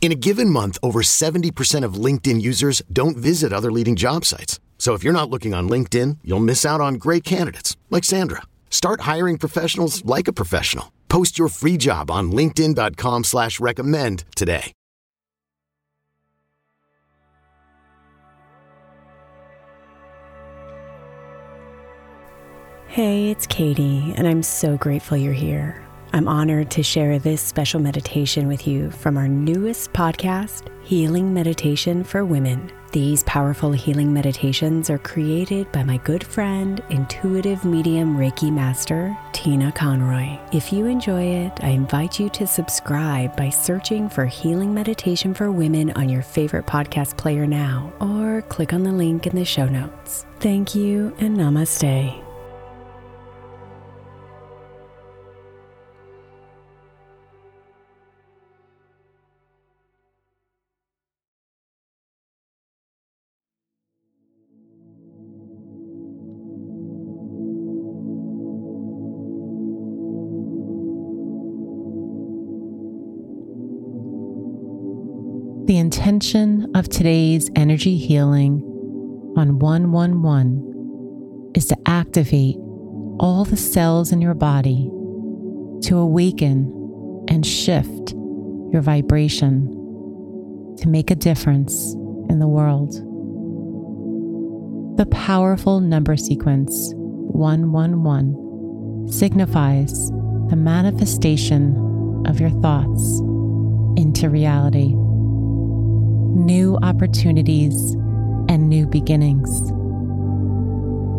In a given month, over 70% of LinkedIn users don't visit other leading job sites. So if you're not looking on LinkedIn, you'll miss out on great candidates like Sandra. Start hiring professionals like a professional. Post your free job on LinkedIn.com slash recommend today. Hey, it's Katie, and I'm so grateful you're here. I'm honored to share this special meditation with you from our newest podcast, Healing Meditation for Women. These powerful healing meditations are created by my good friend, intuitive medium Reiki master, Tina Conroy. If you enjoy it, I invite you to subscribe by searching for Healing Meditation for Women on your favorite podcast player now, or click on the link in the show notes. Thank you and namaste. The intention of today's energy healing on 111 is to activate all the cells in your body to awaken and shift your vibration to make a difference in the world. The powerful number sequence 111 signifies the manifestation of your thoughts into reality opportunities, and new beginnings.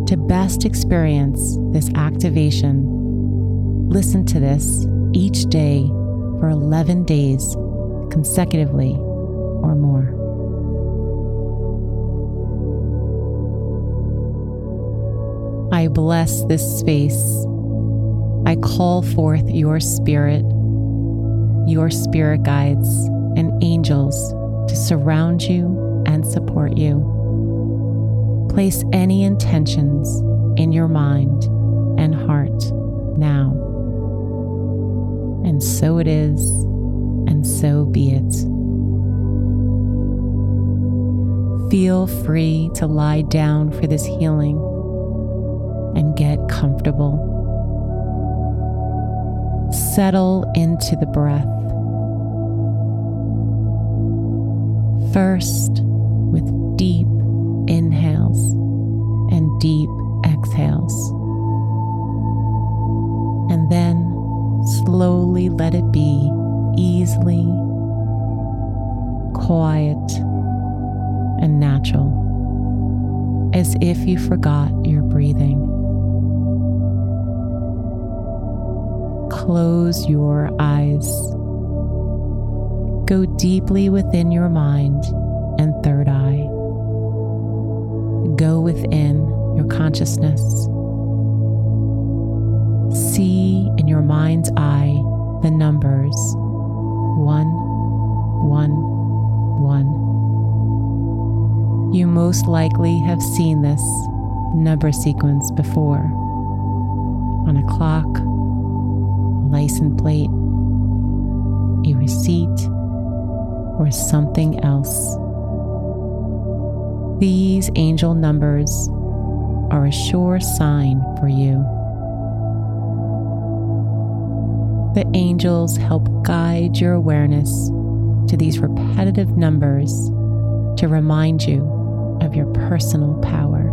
To best experience this activation, listen to this each day for 11 days consecutively or more. I bless this space. I call forth your spirit, your spirit guides, and angels to surround you and support you. Place any intentions in your mind and heart now. And so it is, and so be it. Feel free to lie down for this healing and get comfortable. Settle into the breath. First, with deep inhales and deep exhales. And then slowly let it be easily, quiet, and natural, as if you forgot your breathing. Close your eyes. Go deeply within your mind and third eye. Go within your consciousness. See in your mind's eye the numbers one, one, one. You most likely have seen this number sequence before on a clock, a license plate, a receipt, or something else. These angel numbers are a sure sign for you. The angels help guide your awareness to these repetitive numbers to remind you of your personal power.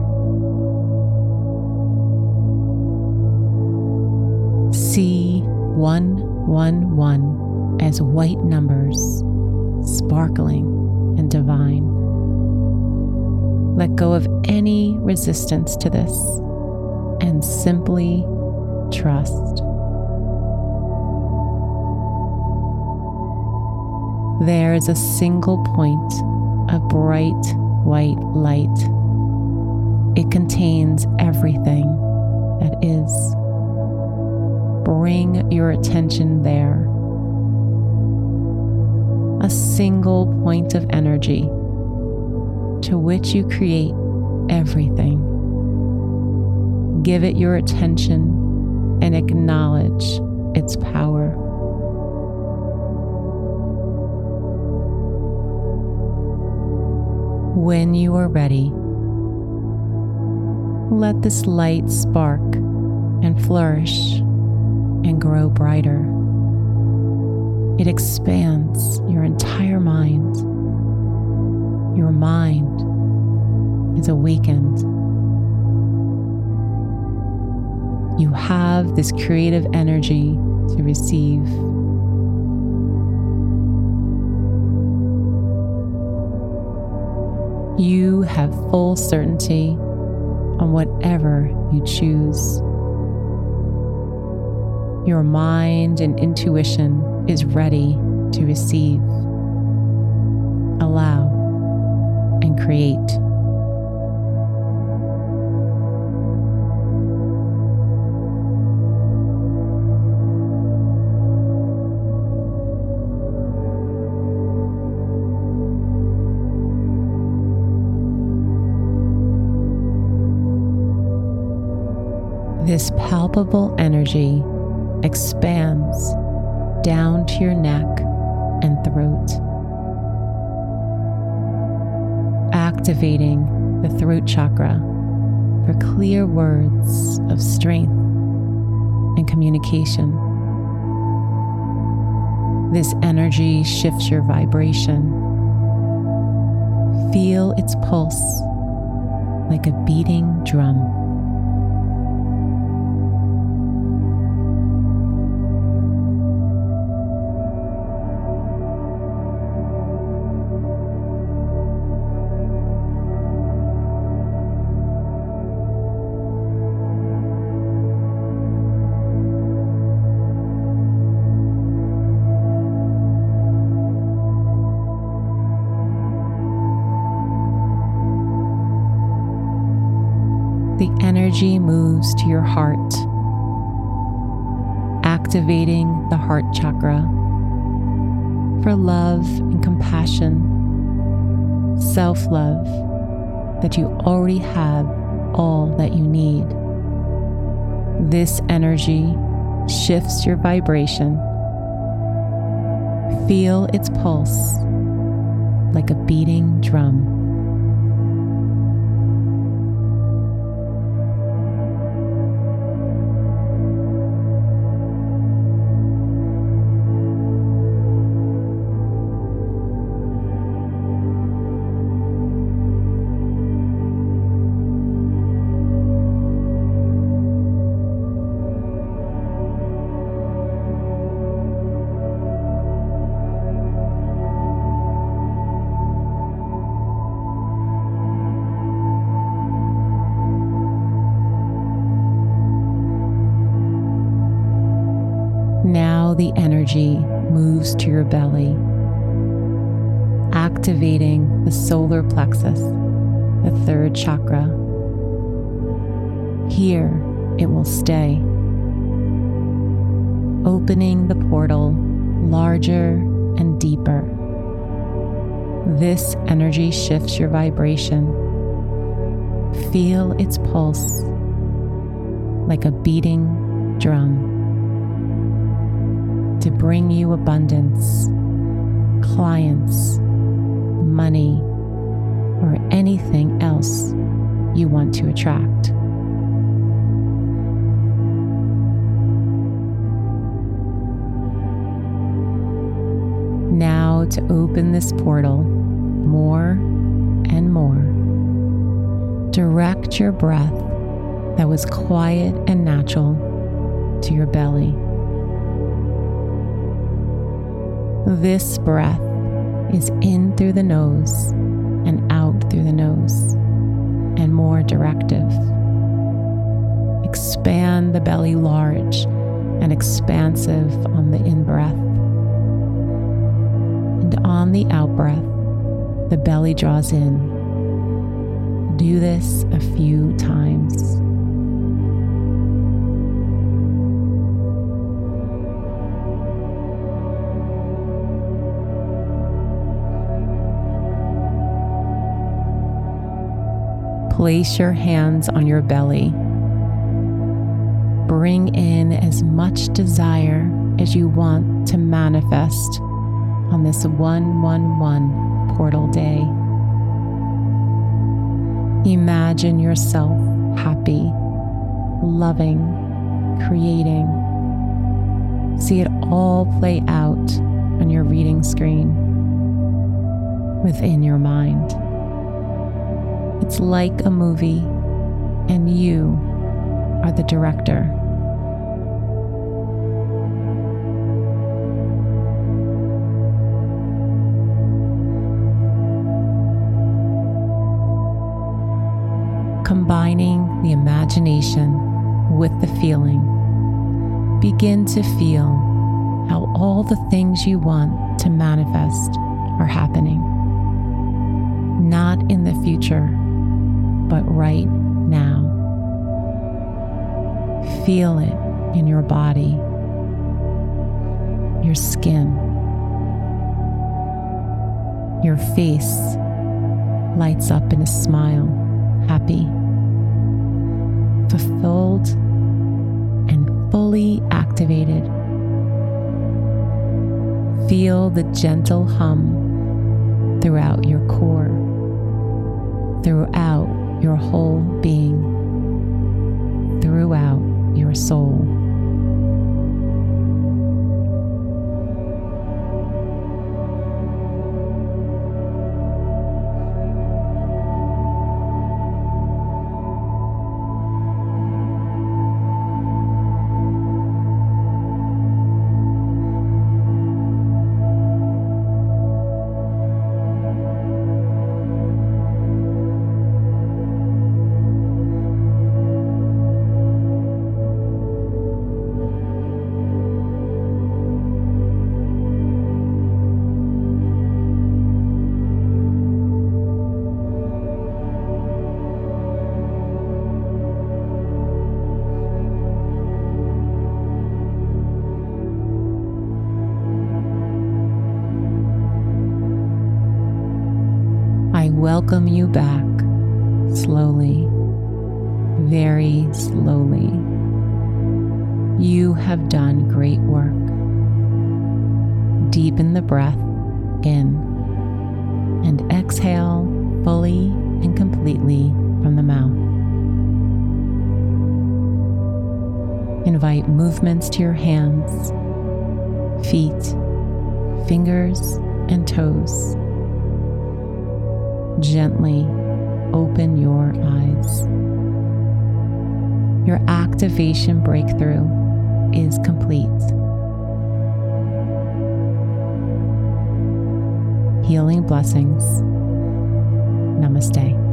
See 111 as white numbers, sparkling and divine. Let go of any resistance to this and simply trust. There is a single point of bright white light. It contains everything that is. Bring your attention there. A single point of energy to which you create everything. Give it your attention and acknowledge its power. When you are ready, let this light spark and flourish and grow brighter. It expands your entire mind. Your mind is awakened. You have this creative energy to receive. You have full certainty on whatever you choose. Your mind and intuition is ready to receive, allow, and create. This palpable energy expands down to your neck and throat, activating the throat chakra for clear words of strength and communication. This energy shifts your vibration. Feel its pulse like a beating drum. The energy moves to your heart, activating the heart chakra for love and compassion, self love, that you already have all that you need. This energy shifts your vibration. Feel its pulse like a beating drum. Moves to your belly, activating the solar plexus, the third chakra. Here it will stay, opening the portal larger and deeper. This energy shifts your vibration. Feel its pulse like a beating drum to bring you abundance, clients, money, or anything else you want to attract. Now, to open this portal more and more, direct your breath that was quiet and natural to your belly. This breath is in through the nose and out through the nose, and more directive. Expand the belly large and expansive on the in breath. And on the out breath, the belly draws in. Do this a few times. Place your hands on your belly. Bring in as much desire as you want to manifest on this 111 portal day. Imagine yourself happy, loving, creating. See it all play out on your reading screen within your mind. It's like a movie, and you are the director. Combining the imagination with the feeling, begin to feel how all the things you want to manifest are happening. Not in the future but right now. Feel it in your body, your skin, your face lights up in a smile, happy, fulfilled, and fully activated. Feel the gentle hum throughout your core, throughout your whole being, throughout your soul. Welcome you back slowly, very slowly. You have done great work. Deepen the breath in and exhale fully and completely from the mouth. Invite movements to your hands, feet, fingers, and toes. Gently open your eyes. Your activation breakthrough is complete. Healing blessings. Namaste.